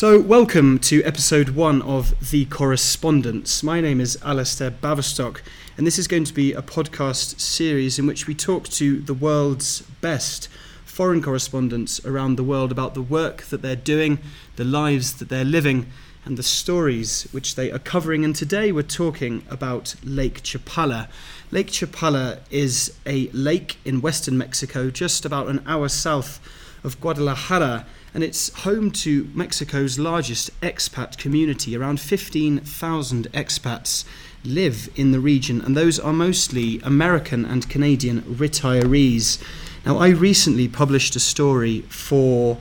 So, welcome to episode one of The Correspondence. My name is Alasdair Baverstock, and this is going to be a podcast series in which we talk to the world's best foreign correspondents around the world about the work that they're doing, the lives that they're living, and the stories which they are covering. And today we're talking about Lake Chapala. Lake Chapala is a lake in western Mexico, just about an hour south of Guadalajara and it's home to Mexico's largest expat community. Around 15,000 expats live in the region, and those are mostly American and Canadian retirees. Now, I recently published a story for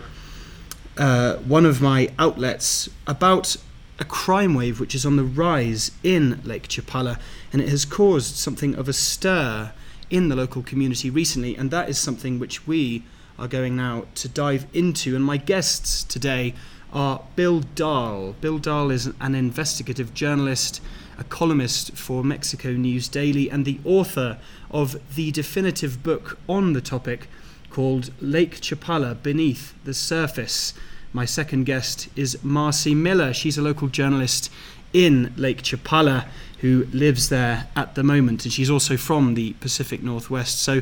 uh, one of my outlets about a crime wave which is on the rise in Lake Chapala, and it has caused something of a stir in the local community recently, and that is something which we are going now to dive into. And my guests today are Bill Dahl. Bill Dahl is an investigative journalist, a columnist for Mexico News Daily, and the author of the definitive book on the topic called Lake Chapala Beneath the Surface. My second guest is Marcy Miller. She's a local journalist in Lake Chapala who lives there at the moment, and she's also from the Pacific Northwest. So,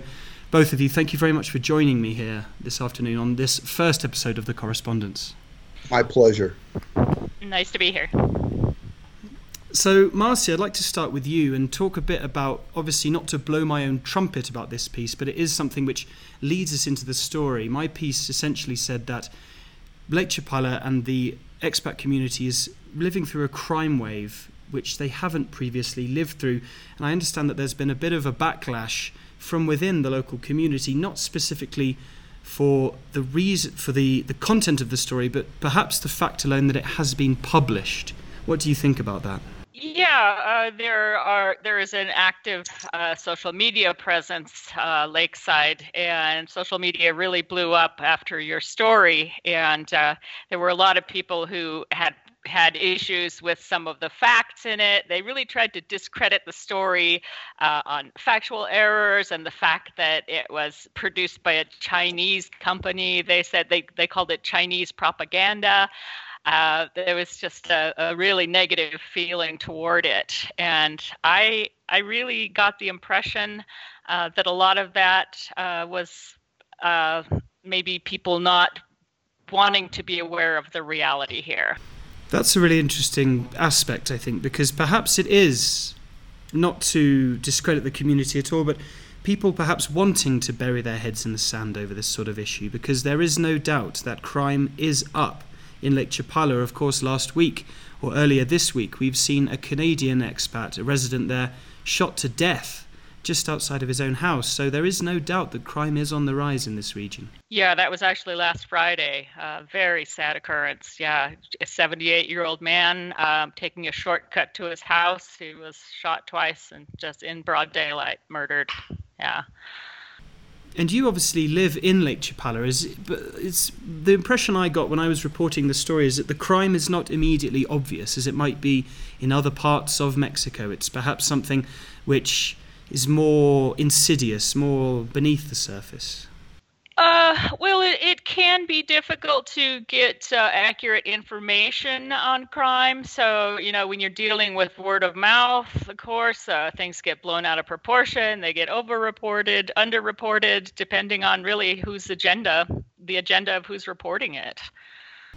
both of you, thank you very much for joining me here this afternoon on this first episode of The Correspondence. My pleasure. Nice to be here. So, Marcy, I'd like to start with you and talk a bit about, obviously, not to blow my own trumpet about this piece, but it is something which leads us into the story. My piece essentially said that Lake Chapala and the expat community is living through a crime wave which they haven't previously lived through. And I understand that there's been a bit of a backlash from within the local community, not specifically for the reason for the, the content of the story, but perhaps the fact alone that it has been published. What do you think about that? Yeah, uh, there are there is an active uh, social media presence uh, lakeside, and social media really blew up after your story. And uh, there were a lot of people who had had issues with some of the facts in it. They really tried to discredit the story uh, on factual errors and the fact that it was produced by a Chinese company. They said they, they called it Chinese propaganda. Uh, there was just a, a, really negative feeling toward it, and I I really got the impression uh, that a lot of that uh, was uh, maybe people not wanting to be aware of the reality here. That's a really interesting aspect, I think, because perhaps it is not to discredit the community at all, but people perhaps wanting to bury their heads in the sand over this sort of issue, because there is no doubt that crime is up in Lake Chapala. Of course, last week or earlier this week, we've seen a Canadian expat, a resident there, shot to death just outside of his own house. So there is no doubt that crime is on the rise in this region. Yeah, that was actually last Friday. Uh, very sad occurrence. Yeah, a 78 year old man um, taking a shortcut to his house. He was shot twice and just in broad daylight murdered. Yeah. And you obviously live in Lake Chapala. Is but it's the impression I got when I was reporting the story is that the crime is not immediately obvious as it might be in other parts of Mexico. It's perhaps something which is more insidious, more beneath the surface? Uh, well, it, it can be difficult to get uh, accurate information on crime. So, you know, when you're dealing with word of mouth, of course, uh, things get blown out of proportion. They get overreported, underreported, depending on really whose agenda, the agenda of who's reporting it.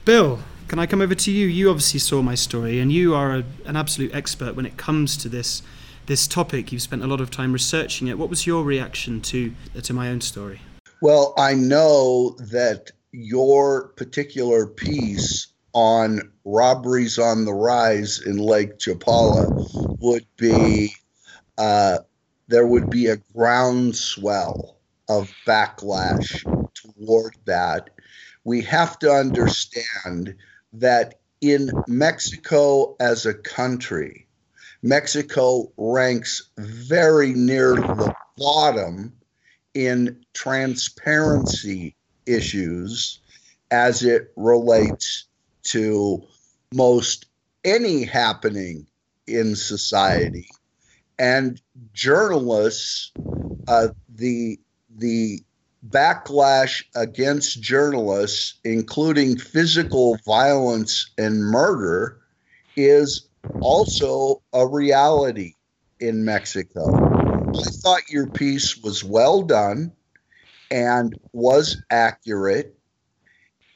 Bill, can I come over to you? You obviously saw my story, and you are a, an absolute expert when it comes to this this topic. You've spent a lot of time researching it. What was your reaction to to my own story? Well, I know that your particular piece on robberies on the rise in Lake Chapala would be uh, there would be a groundswell of backlash toward that. We have to understand that in Mexico as a country, Mexico ranks very near the bottom in transparency issues as it relates to most any happening in society. And journalists, uh, the the backlash against journalists, including physical violence and murder, is also a reality in Mexico. I thought your piece was well done and was accurate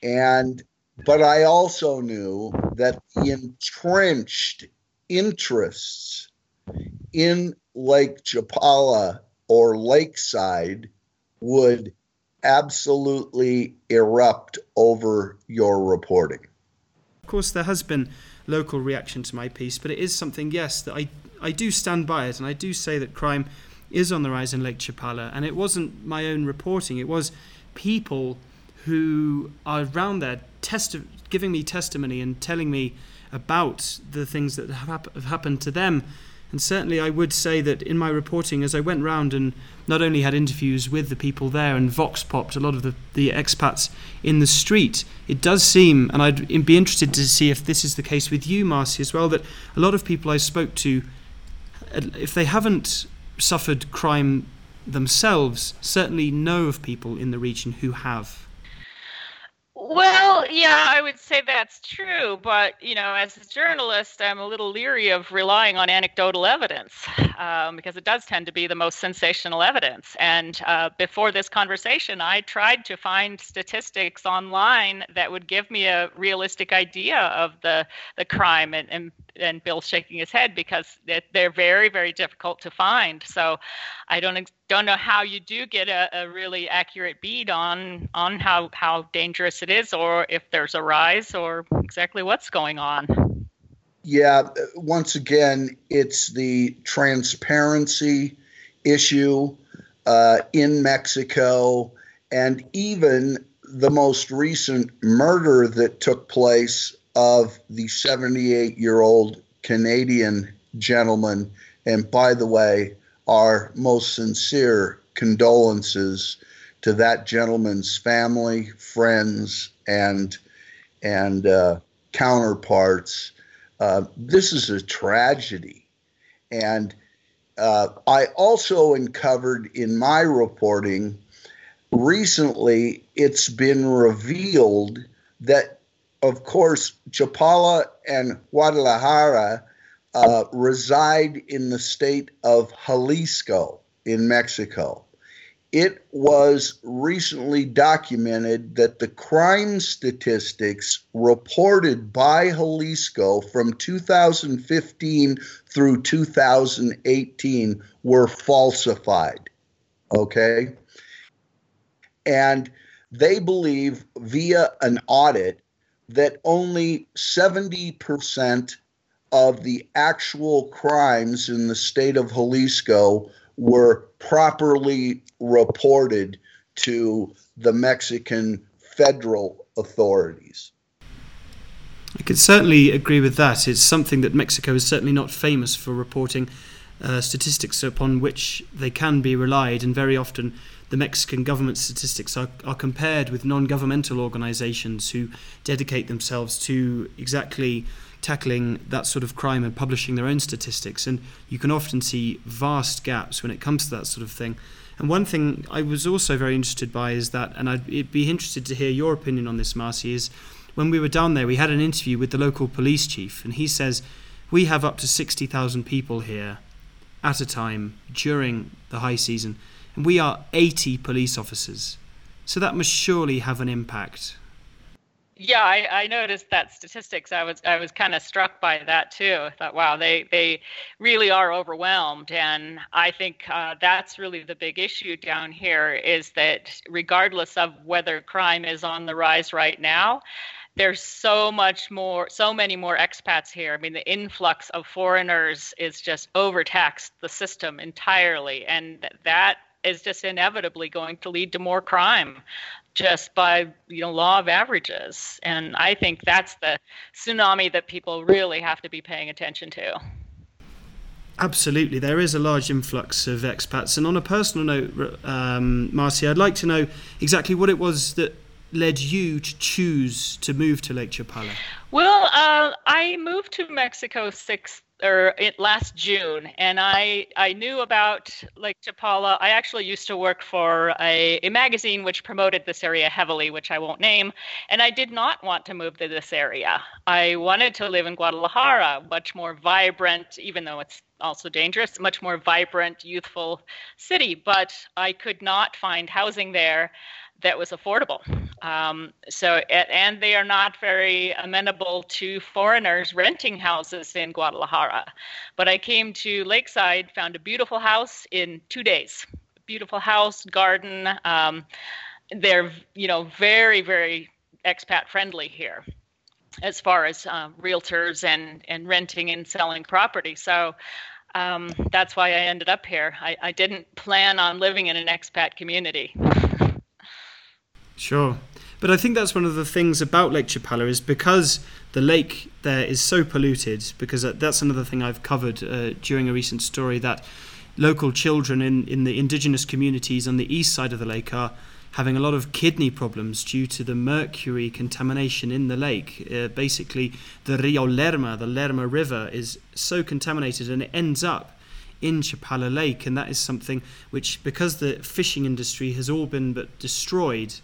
and but I also knew that the entrenched interests in Lake Chapala or Lakeside would absolutely erupt over your reporting. Of course, there has been local reaction to my piece, but it is something, yes, that I, I do stand by it, and I do say that crime is on the rise in Lake Chapala, and it wasn't my own reporting, it was people who are around there testi- giving me testimony and telling me about the things that have, hap- have happened to them. And certainly, I would say that in my reporting, as I went round and not only had interviews with the people there and vox popped a lot of the, the expats in the street, it does seem, and I'd be interested to see if this is the case with you, Marcy, as well, that a lot of people I spoke to, if they haven't suffered crime themselves, certainly know of people in the region who have. Well, yeah, I would say that's true, but you know, as a journalist, I'm a little leery of relying on anecdotal evidence um, because it does tend to be the most sensational evidence. And uh, before this conversation, I tried to find statistics online that would give me a realistic idea of the the crime, and and, and Bill's shaking his head because they're very very difficult to find. So, I don't don't know how you do get a, a really accurate bead on on how how dangerous it is, or if there's a rise, or exactly what's going on. Yeah, once again, it's the transparency issue uh, in Mexico, and even the most recent murder that took place of the 78 year old Canadian gentleman. And by the way, our most sincere condolences to that gentleman's family, friends, and and uh, counterparts. Uh, this is a tragedy, and uh, I also uncovered in my reporting recently. It's been revealed that, of course, Chapala and Guadalajara uh, reside in the state of Jalisco in Mexico. It was recently documented that the crime statistics reported by Jalisco from 2015 through 2018 were falsified. Okay? And they believe via an audit that only 70% of the actual crimes in the state of Jalisco were properly reported to the Mexican federal authorities. I could certainly agree with that. It's something that Mexico is certainly not famous for reporting uh, statistics upon which they can be relied, and very often the Mexican government statistics are, are compared with non governmental organizations who dedicate themselves to exactly tackling that sort of crime and publishing their own statistics. And you can often see vast gaps when it comes to that sort of thing. And one thing I was also very interested by is that, and I'd be interested to hear your opinion on this, Marcy, is when we were down there, we had an interview with the local police chief, and he says, We have up to 60,000 people here at a time during the high season, and we are 80 police officers. So that must surely have an impact yeah, I, I, noticed that statistics. I was I was kind of struck by that too. I thought, wow, they they really are overwhelmed, and I think uh, that's really the big issue down here is that regardless of whether crime is on the rise right now, there's so much more, so many more expats here. I mean, the influx of foreigners is just overtaxed the system entirely, and that is just inevitably going to lead to more crime just by you know law of averages. And i think that's the tsunami that people really have to be paying attention to. Absolutely. There is a large influx of expats. And on a personal note um, marcy i'd like to know exactly what it was that led you to choose to move to lake chapala. Well uh, i moved to mexico six or it, last June, and I I knew about Lake Chapala. I actually used to work for a, a magazine which promoted this area heavily, which I won't name, and I did not want to move to this area. I wanted to live in Guadalajara, much more vibrant, even though it's also dangerous, much more vibrant, youthful city, but I could not find housing there that was affordable. Um, so, and they are not very amenable to foreigners renting houses in Guadalajara. But I came to Lakeside, found a beautiful house in two days. Beautiful house, garden. Um, they're, you know, very, very expat friendly here as far as uh, realtors and, and renting and selling property. So um, that's why I ended up here. I, I didn't plan on living in an expat community. Sure. But I think that's one of the things about Lake Chapala is because the lake there is so polluted, because that's another thing I've covered uh, during a recent story that local children in, in the indigenous communities on the east side of the lake are having a lot of kidney problems due to the mercury contamination in the lake. Uh, basically, the Rio Lerma, the Lerma River, is so contaminated and it ends up in Chapala Lake, and that is something which, because the fishing industry has all been but destroyed,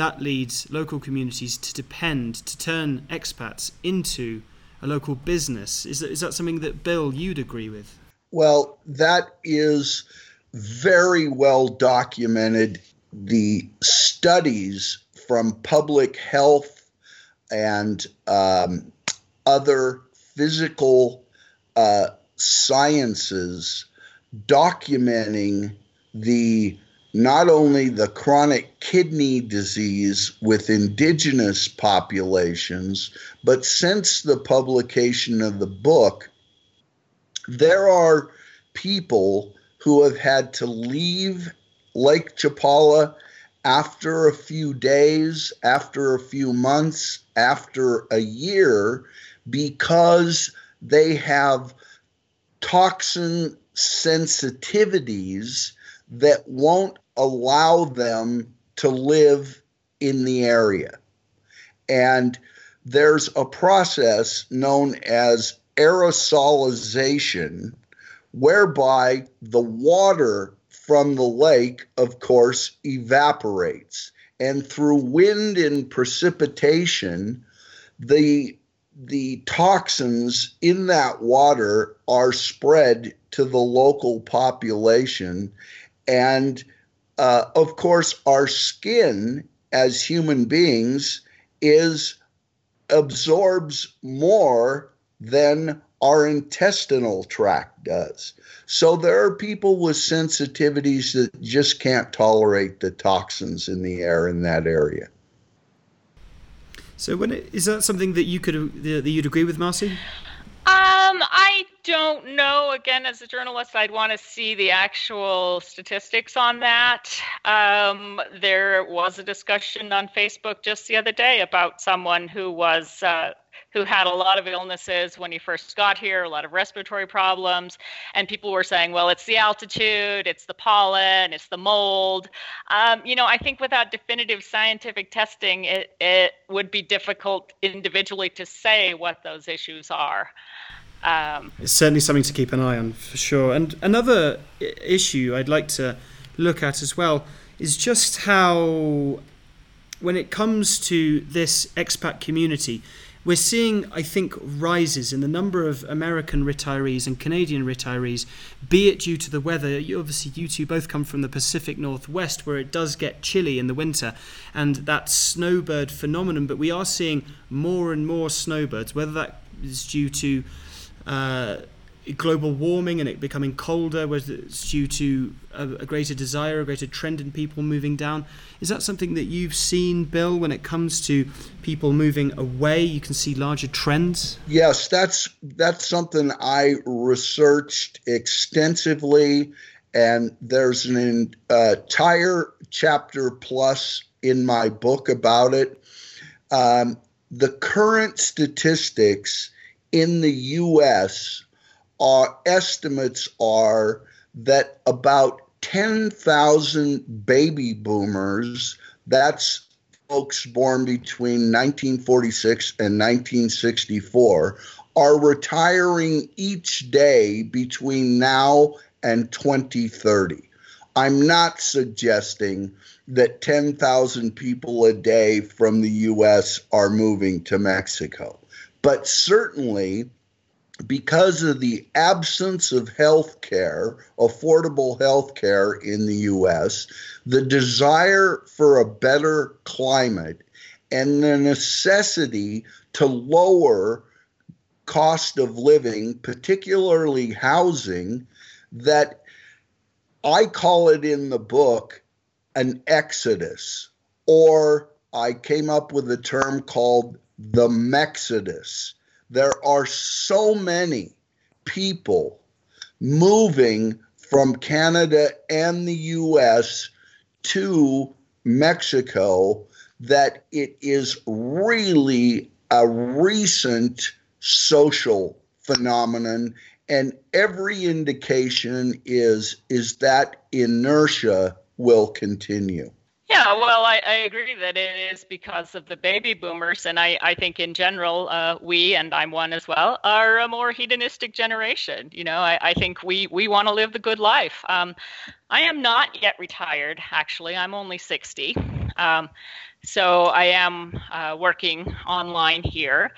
that leads local communities to depend, to turn expats into a local business. Is that, is that something that, Bill, you'd agree with? Well, that is very well documented. The studies from public health and um, other physical uh, sciences documenting the not only the chronic kidney disease with indigenous populations, but since the publication of the book, there are people who have had to leave Lake Chapala after a few days, after a few months, after a year, because they have toxin sensitivities that won't allow them to live in the area. And there's a process known as aerosolization, whereby the water from the lake, of course, evaporates. And through wind and precipitation, the the toxins in that water are spread to the local population and uh, of course, our skin as human beings is absorbs more than our intestinal tract does. So there are people with sensitivities that just can't tolerate the toxins in the air in that area. So when it, is that something that you could that you'd agree with, Marcy? Um, I don't know. Again, as a journalist, I'd want to see the actual statistics on that. Um, there was a discussion on Facebook just the other day about someone who was uh, who had a lot of illnesses when he first got here, a lot of respiratory problems, and people were saying, "Well, it's the altitude, it's the pollen, it's the mold." Um, you know, I think without definitive scientific testing, it it would be difficult individually to say what those issues are. Um, it's certainly something to keep an eye on for sure. And another issue I'd like to look at as well is just how, when it comes to this expat community, we're seeing, I think, rises in the number of American retirees and Canadian retirees, be it due to the weather. You, obviously, you two both come from the Pacific Northwest where it does get chilly in the winter, and that snowbird phenomenon. But we are seeing more and more snowbirds, whether that is due to uh, global warming and it becoming colder, whether it's due to a, a, greater desire, a greater trend in people moving down. Is that something that you've seen, Bill, when it comes to people moving away? You can see larger trends. Yes, that's that's something I researched extensively, and there's an uh, entire chapter plus in my book about it. Um, the current statistics in the US, our estimates are that about 10,000 baby boomers, that's folks born between 1946 and 1964, are retiring each day between now and 2030. I'm not suggesting that 10,000 people a day from the US are moving to Mexico, but certainly because of the absence of health care, affordable health care in the US, the desire for a better climate, and the necessity to lower cost of living, particularly housing, that I call it in the book an exodus, or I came up with a term called the Mexodus. There are so many people moving from Canada and the US to Mexico that it is really a recent social phenomenon and every indication is is that inertia will continue yeah, well, I, I, agree that it is because of the baby boomers. And I, I think in general, uh, we, and I'm one as well, are a more hedonistic generation. You know, I, I think we, we want to live the good life. Um, I am not yet retired, actually. I'm only 60. Um, so I am uh, working online here.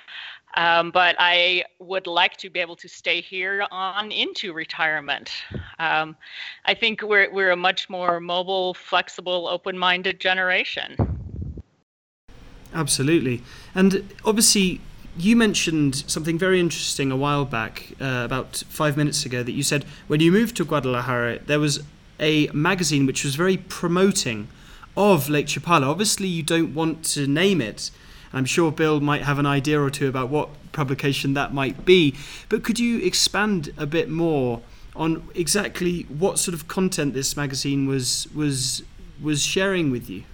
Um, but I would like to be able to stay here on into retirement. Um, I think we're we're a much more mobile, flexible, open-minded generation. Absolutely, and obviously. You mentioned something very interesting a while back, uh, about five minutes ago, that you said when you moved to Guadalajara, there was a magazine which was very promoting of Lake Chapala. Obviously, you don't want to name it, I'm sure Bill might have an idea or two about what publication that might be. But could you expand a bit more on exactly what sort of content this magazine was was was sharing with you?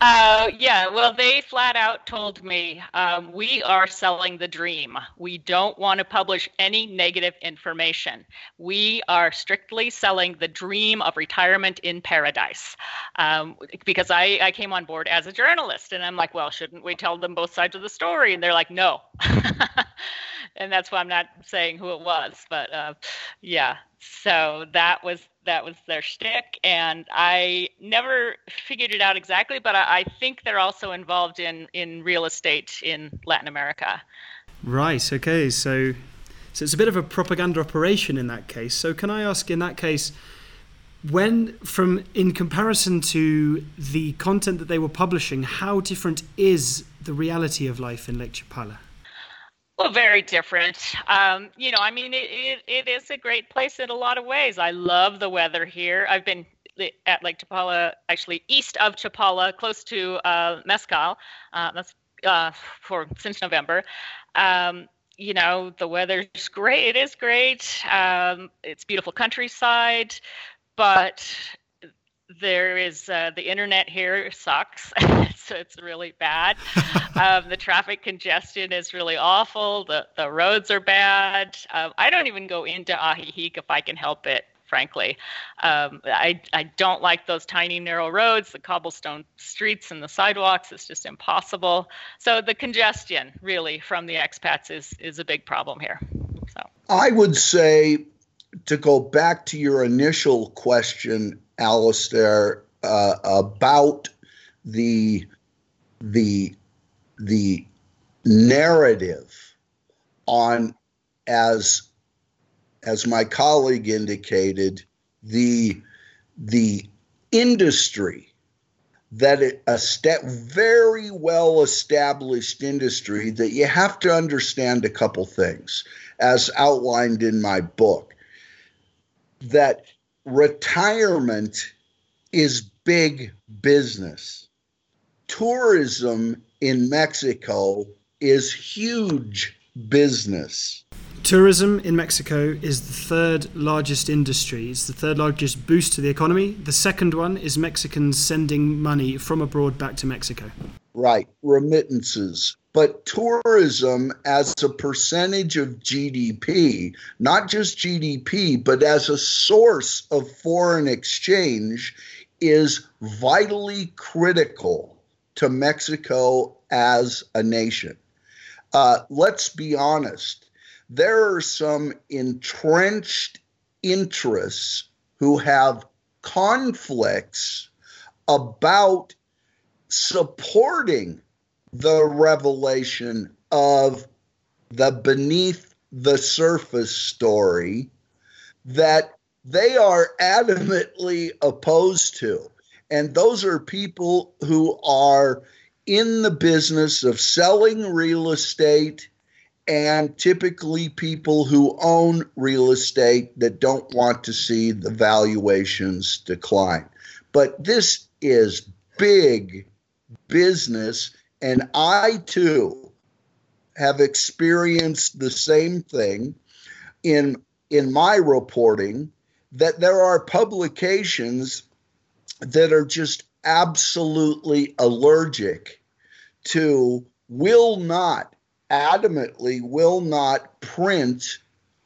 Uh, yeah, well, they flat out told me um, we are selling the dream. We don't want to publish any negative information. We are strictly selling the dream of retirement in paradise. Um, because I, I came on board as a journalist, and I'm like, well, shouldn't we tell them both sides of the story? And they're like, no. and that's why I'm not saying who it was. But uh, yeah, so that was that was their shtick, and I never figured it out exactly, but I, I, think they're also involved in in real estate in Latin America. Right. Okay. So, so it's a bit of a propaganda operation in that case. So, can I ask, in that case, when from in comparison to the content that they were publishing, how different is the reality of life in Lake Chapala? Well, very different. Um, you know, I mean, it, it, it is a great place in a lot of ways. I love the weather here. I've been at Lake Chapala, actually east of Chapala, close to uh, Mezcala. Uh, that's uh, for since November. Um, you know, the weather's great. It is great. Um, it's beautiful countryside, but there is uh, the internet here sucks so it's really bad. Um, the traffic congestion is really awful. The, the roads are bad. Um, i don't even go into ajijic if i can help it frankly. Um, I, I don't like those tiny narrow roads the cobblestone streets and the sidewalks. It's just impossible. So the congestion really from the expats is is a big problem here so. I would say to go back to your initial question Alasdair, uh, about the the the narrative on as as my colleague indicated the the industry that it, a step very well established industry that you have to understand a couple things as outlined in my book that retirement is big business. Tourism in Mexico is huge business. Tourism in Mexico is the third largest industry. It's the third largest boost to the economy. The second one is Mexicans sending money from abroad back to Mexico. Right, remittances but tourism as a percentage of GDP, not just GDP, but as a source of foreign exchange, is vitally critical to Mexico as a nation. Uh, let's be honest. there are some entrenched interests who have conflicts about supporting the revelation of the beneath the surface story that they are adamantly opposed to. And those are people who are in the business of selling real estate and typically people who own real estate that don't want to see the valuations decline. But this is big business, and I too have experienced the same thing in in my reporting that there are publications that are just absolutely allergic to will not adamantly will not print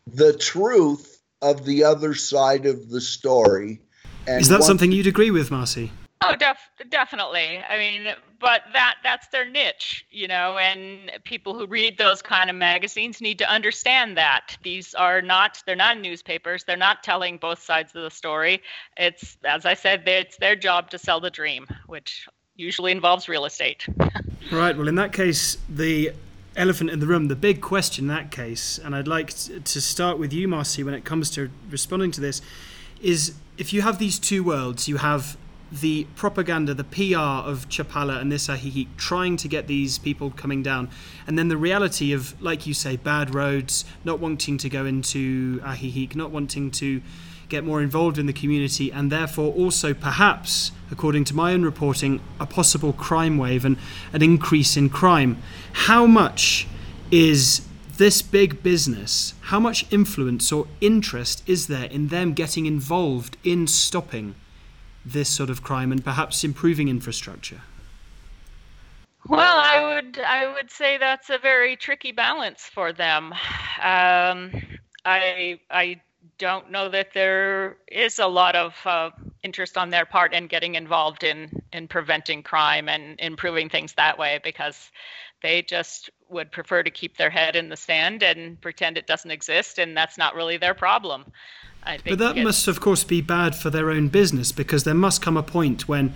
the truth of the other side of the story. And Is that something you'd agree with, Marcy? Oh, def- definitely. I mean, but that that's their niche, you know, and people who read those kind of magazines need to understand that these are not they're not newspapers. They're not telling both sides of the story. It's as I said, it's their job to sell the dream, which usually involves real estate. right. Well, in that case, the elephant in the room, the big question in that case, and I'd like to start with you, Marcy, when it comes to responding to this, is if you have these two worlds, you have the propaganda, the PR of Chapala and this Ajijic trying to get these people coming down, and then the reality of, like you say, bad roads, not wanting to go into Ajijic, not wanting to get more involved in the community, and therefore also perhaps, according to my own reporting, a possible crime wave and an increase in crime. How much is this big business, how much influence or interest is there in them getting involved in stopping this sort of crime and perhaps improving infrastructure? Well, I would I would say that's a very tricky balance for them. Um, I I don't know that there is a lot of uh, interest on their part in getting involved in in preventing crime and improving things that way because they just would prefer to keep their head in the sand and pretend it doesn't exist and that's not really their problem but that must, of course, be bad for their own business because there must come a point when,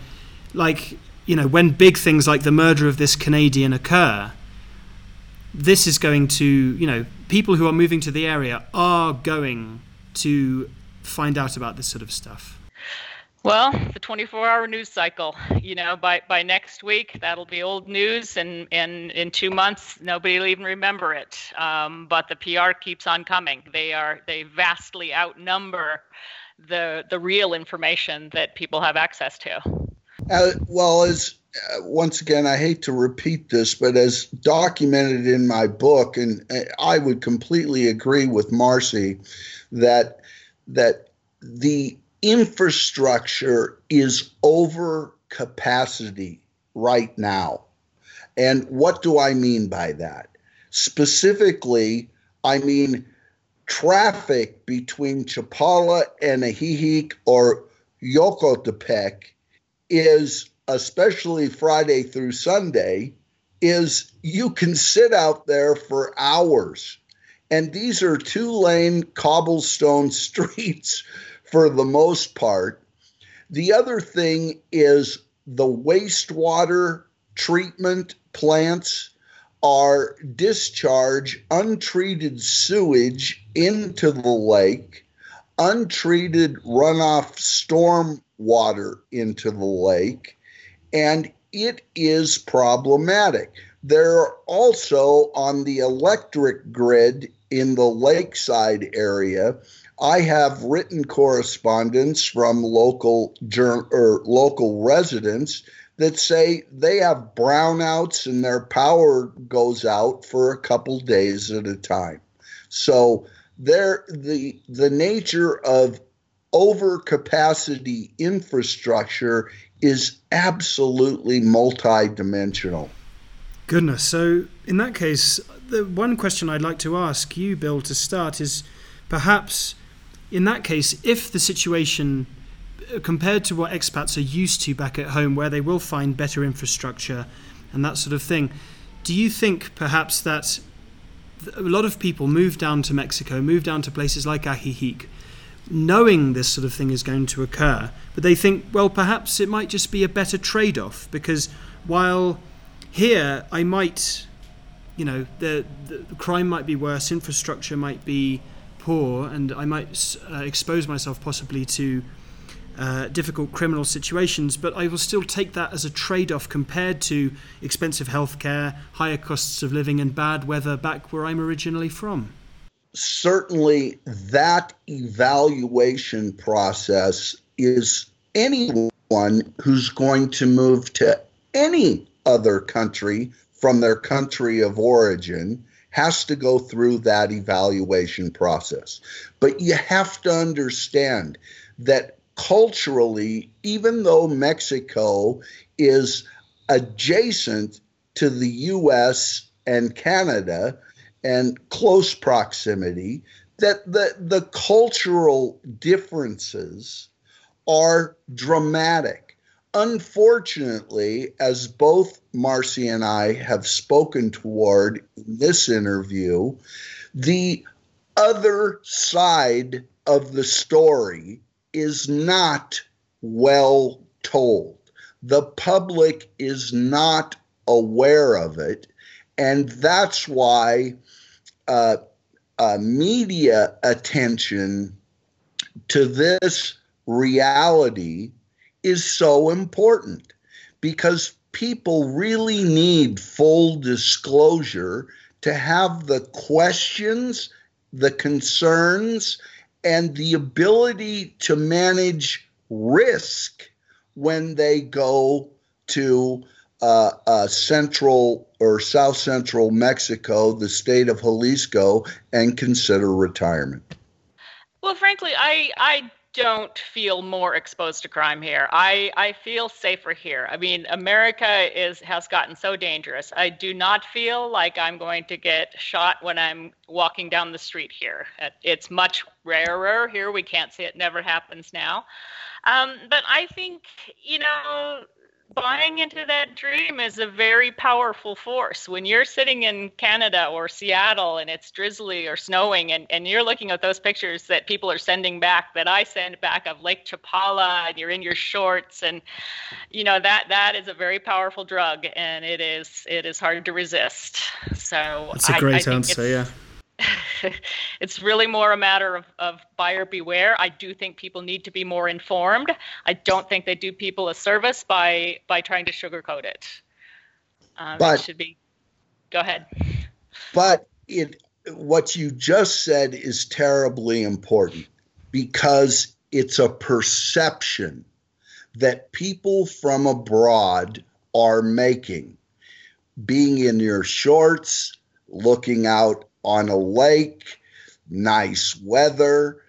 like, you know, when big things like the murder of this Canadian occur, this is going to, you know, people who are moving to the area are going to find out about this sort of stuff. Well, the 24-hour news cycle. You know, by by next week, that'll be old news, and and in two months, nobody will even remember it. Um, but the PR keeps on coming. They are they vastly outnumber the the real information that people have access to. Uh, well, as uh, once again, I hate to repeat this, but as documented in my book, and uh, I would completely agree with Marcy that that the infrastructure is over capacity right now. And what do I mean by that? Specifically, I mean traffic between Chapala and Ajijic or Jocotepec is, especially Friday through Sunday, is you can sit out there for hours. And these are two lane cobblestone streets for the most part. The other thing is the wastewater treatment plants are discharge untreated sewage into the lake, untreated runoff storm water into the lake, and it is problematic. There are also on the electric grid in the lakeside area I have written correspondence from local or local residents that say they have brownouts and their power goes out for a couple days at a time. So there the the nature of overcapacity infrastructure is absolutely multidimensional. Goodness. So in that case, the one question I'd like to ask you, Bill, to start is perhaps in that case, if the situation uh, compared to what expats are used to back at home, where they will find better infrastructure and that sort of thing, do you think perhaps that a lot of people move down to Mexico, move down to places like Ajijic, knowing this sort of thing is going to occur, but they think, well, perhaps it might just be a better trade off because while here I might, you know, the, the crime might be worse, infrastructure might be poor, and I might uh, expose myself possibly to uh, difficult criminal situations, but I will still take that as a trade off compared to expensive healthcare, higher costs of living, and bad weather back where I'm originally from. Certainly, that evaluation process is anyone who's going to move to any other country from their country of origin has to go through that evaluation process. But you have to understand that culturally, even though Mexico is adjacent to the US and Canada and close proximity, that the, the cultural differences are dramatic. Unfortunately, as both Marcy and I have spoken toward in this interview, the other side of the story is not well told. The public is not aware of it. And that's why uh, uh, media attention to this reality is so important because people really need full disclosure to have the questions, the concerns, and the ability to manage risk when they go to uh, uh, central or south central Mexico, the state of Jalisco, and consider retirement. Well, frankly, I, I don't feel more exposed to crime here. I, I feel safer here. I mean, America is has gotten so dangerous. I do not feel like I'm going to get shot when I'm walking down the street here. It's much rarer here. We can't say it never happens now. Um, but I think, you know, buying into that dream is a very powerful force. When you're sitting in Canada or Seattle and it's drizzly or snowing, and, and you're looking at those pictures that people are sending back, that I send back of Lake Chapala, and you're in your shorts, and you know that that is a very powerful drug, and it is it is hard to resist. So that's a great I, I answer. Yeah. it's really more a matter of, of buyer beware. I do think people need to be more informed. I don't think they do people a service by by trying to sugarcoat it. Um, but it should be. Go ahead. But it what you just said is terribly important because it's a perception that people from abroad are making. Being in your shorts, looking out on a lake, nice weather,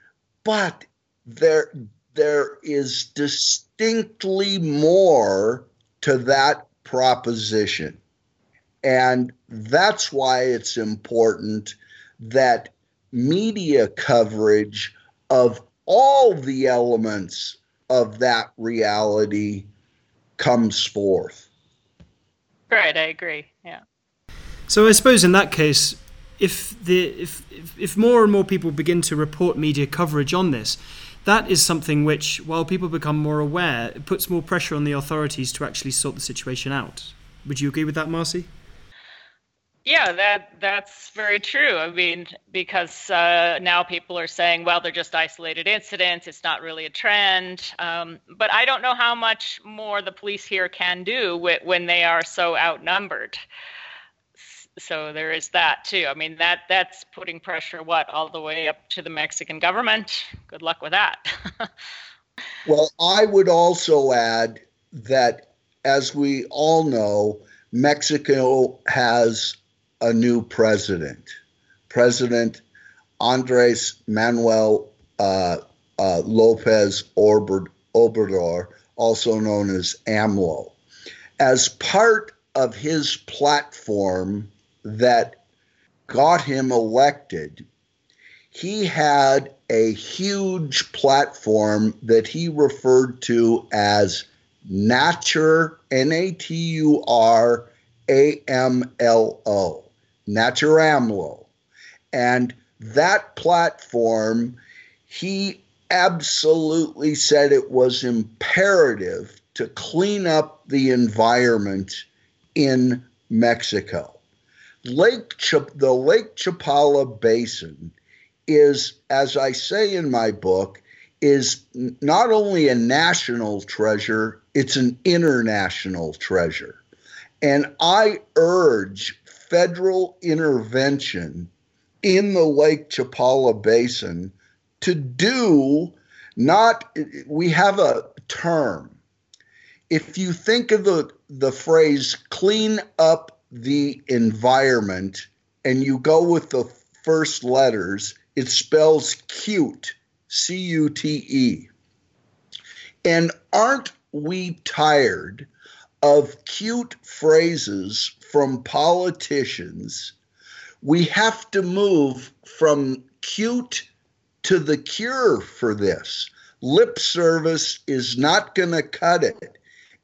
but there there is distinctly more to that proposition. And that's why it's important that media coverage of all the elements of that reality comes forth. Right, I agree. Yeah. So I suppose in that case, if the if, if, more and more people begin to report media coverage on this, that is something which, while people become more aware, it puts more pressure on the authorities to actually sort the situation out. Would you agree with that, Marcy? Yeah, that that's very true. I mean, because uh, now people are saying, well, they're just isolated incidents. It's not really a trend. Um, but I don't know how much more the police here can do when they are so outnumbered so there is that too. I mean that that's putting pressure what all the way up to the Mexican government. Good luck with that. well, I would also add that as we all know, Mexico has a new president. President Andres Manuel uh, uh, Lopez Obrador, also known as AMLO. As part of his platform that got him elected, he had a huge platform that he referred to as Natur, N A T U R A M L O, Natur AMLO, And that platform, he absolutely said it was imperative to clean up the environment in Mexico. Lake Ch- the Lake Chapala Basin is, as I say in my book, is not only a national treasure, it's an international treasure. And I urge federal intervention in the Lake Chapala Basin to do not, we have a term. If you think of the, the phrase clean up the environment and you go with the first letters, it spells cute, C U T E. And aren't we tired of cute phrases from politicians? We have to move from cute to the cure for this. Lip service is not going to cut it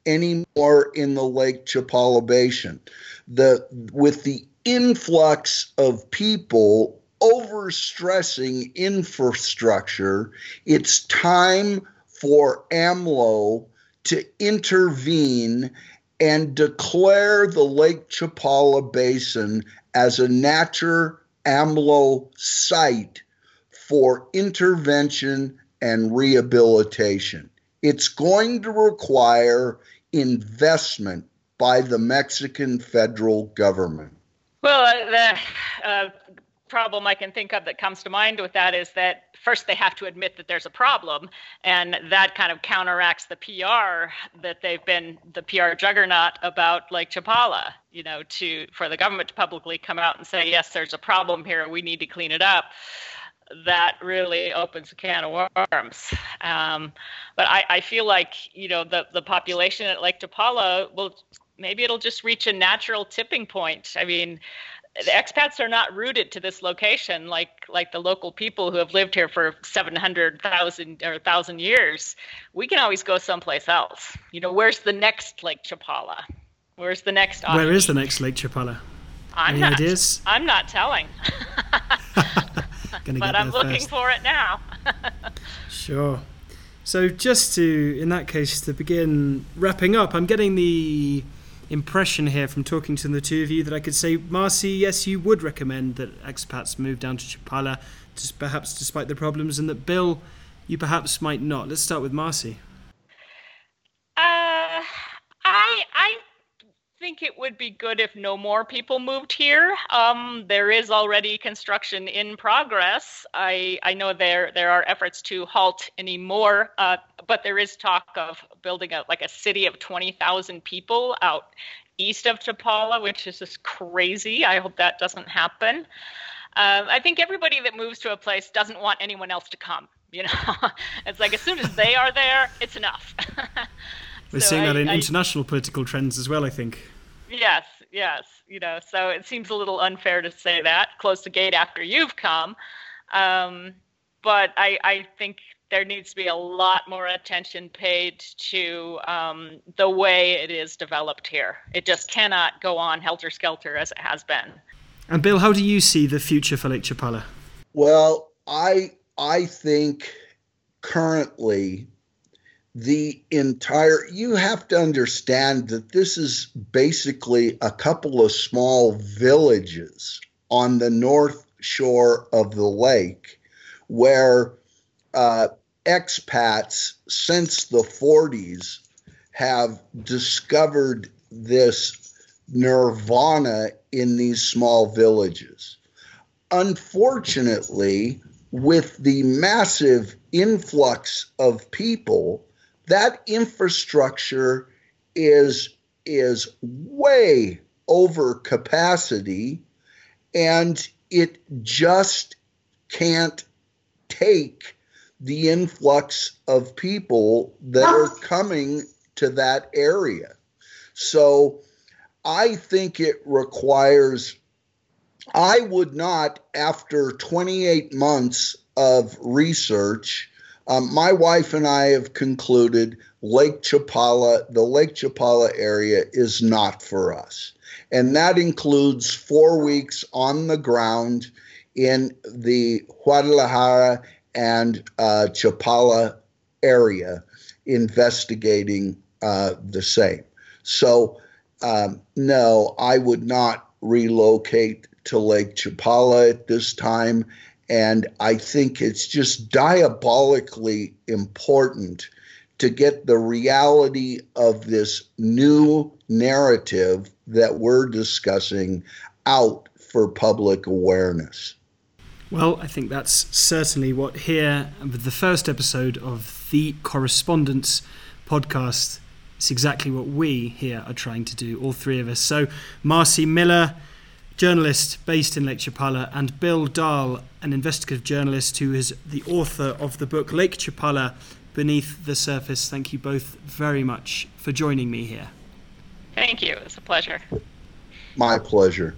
anymore in the Lake Chapala Basin. The with the influx of people overstressing infrastructure, it's time for AMLO to intervene and declare the Lake Chapala Basin as a nature AMLO site for intervention and rehabilitation. It's going to require investment by the Mexican federal government. Well, uh, the uh, problem I can think of that comes to mind with that is that first they have to admit that there's a problem, and that kind of counteracts the PR that they've been the PR juggernaut about Lake Chapala. You know, to for the government to publicly come out and say yes, there's a problem here, we need to clean it up. That really opens a can of worms. Um, but I, I feel like you know the the population at Lake Chapala will maybe it'll just reach a natural tipping point. I mean, the expats are not rooted to this location like like the local people who have lived here for 700,000 or 1000 years. We can always go someplace else. You know, where's the next Lake Chapala? Where's the next Where is the next Lake Chapala? I'm Any not, ideas? I'm not telling. but I'm looking first. for it now. Sure. So just to, in that case, to begin wrapping up, I'm getting the impression here from talking to the two of you that I could say, Marcy, yes, you would recommend that expats move down to Chapala, perhaps despite the problems, and that Bill, you perhaps might not. Let's start with Marcy. Uh, I I think it would be good if no more people moved here. Um, there is already construction in progress. I I know there there are efforts to halt any more, uh, but there is talk of building a like a city of twenty thousand people out east of Chapala, which is just crazy. I hope that doesn't happen. Um, I think everybody that moves to a place doesn't want anyone else to come. You know, it's like as soon as they are there, it's enough. We're So seeing that in I- international political trends as well, I think. Yes, yes. You know, so it seems a little unfair to say that close the gate after you've come. Um, but I, I think there needs to be a lot more attention paid to um, the way it is developed here. It just cannot go on helter skelter as it has been. And Bill, how do you see the future for Lake Chapala? Well, I I think currently the entire you have to understand that this is basically a couple of small villages on the north shore of the lake where uh, expats since the 40s have discovered this nirvana in these small villages. Unfortunately, with the massive influx of people, that infrastructure is is way over capacity and it just can't take the influx of people that are ah. coming to that area. So I think it requires I would not, after 28 months of research, um, my wife and I have concluded Lake Chapala, the Lake Chapala area is not for us. And that includes four weeks on the ground in the Guadalajara and uh, Chapala area investigating uh, the same. So, um, no, I would not relocate to Lake Chapala at this time. And I think it's just diabolically important to get the reality of this new narrative that we're discussing out for public awareness. Well, I think that's certainly what here with the first episode of the Correspondence podcast. It's exactly what we here are trying to do, all three of us. So, Marcy Miller, journalist based in Lake Chapala, and Bill Dahl, an investigative journalist who is the author of the book Lake Chapala Beneath the Surface. Thank you both very much for joining me here. Thank you. It's a pleasure. My pleasure.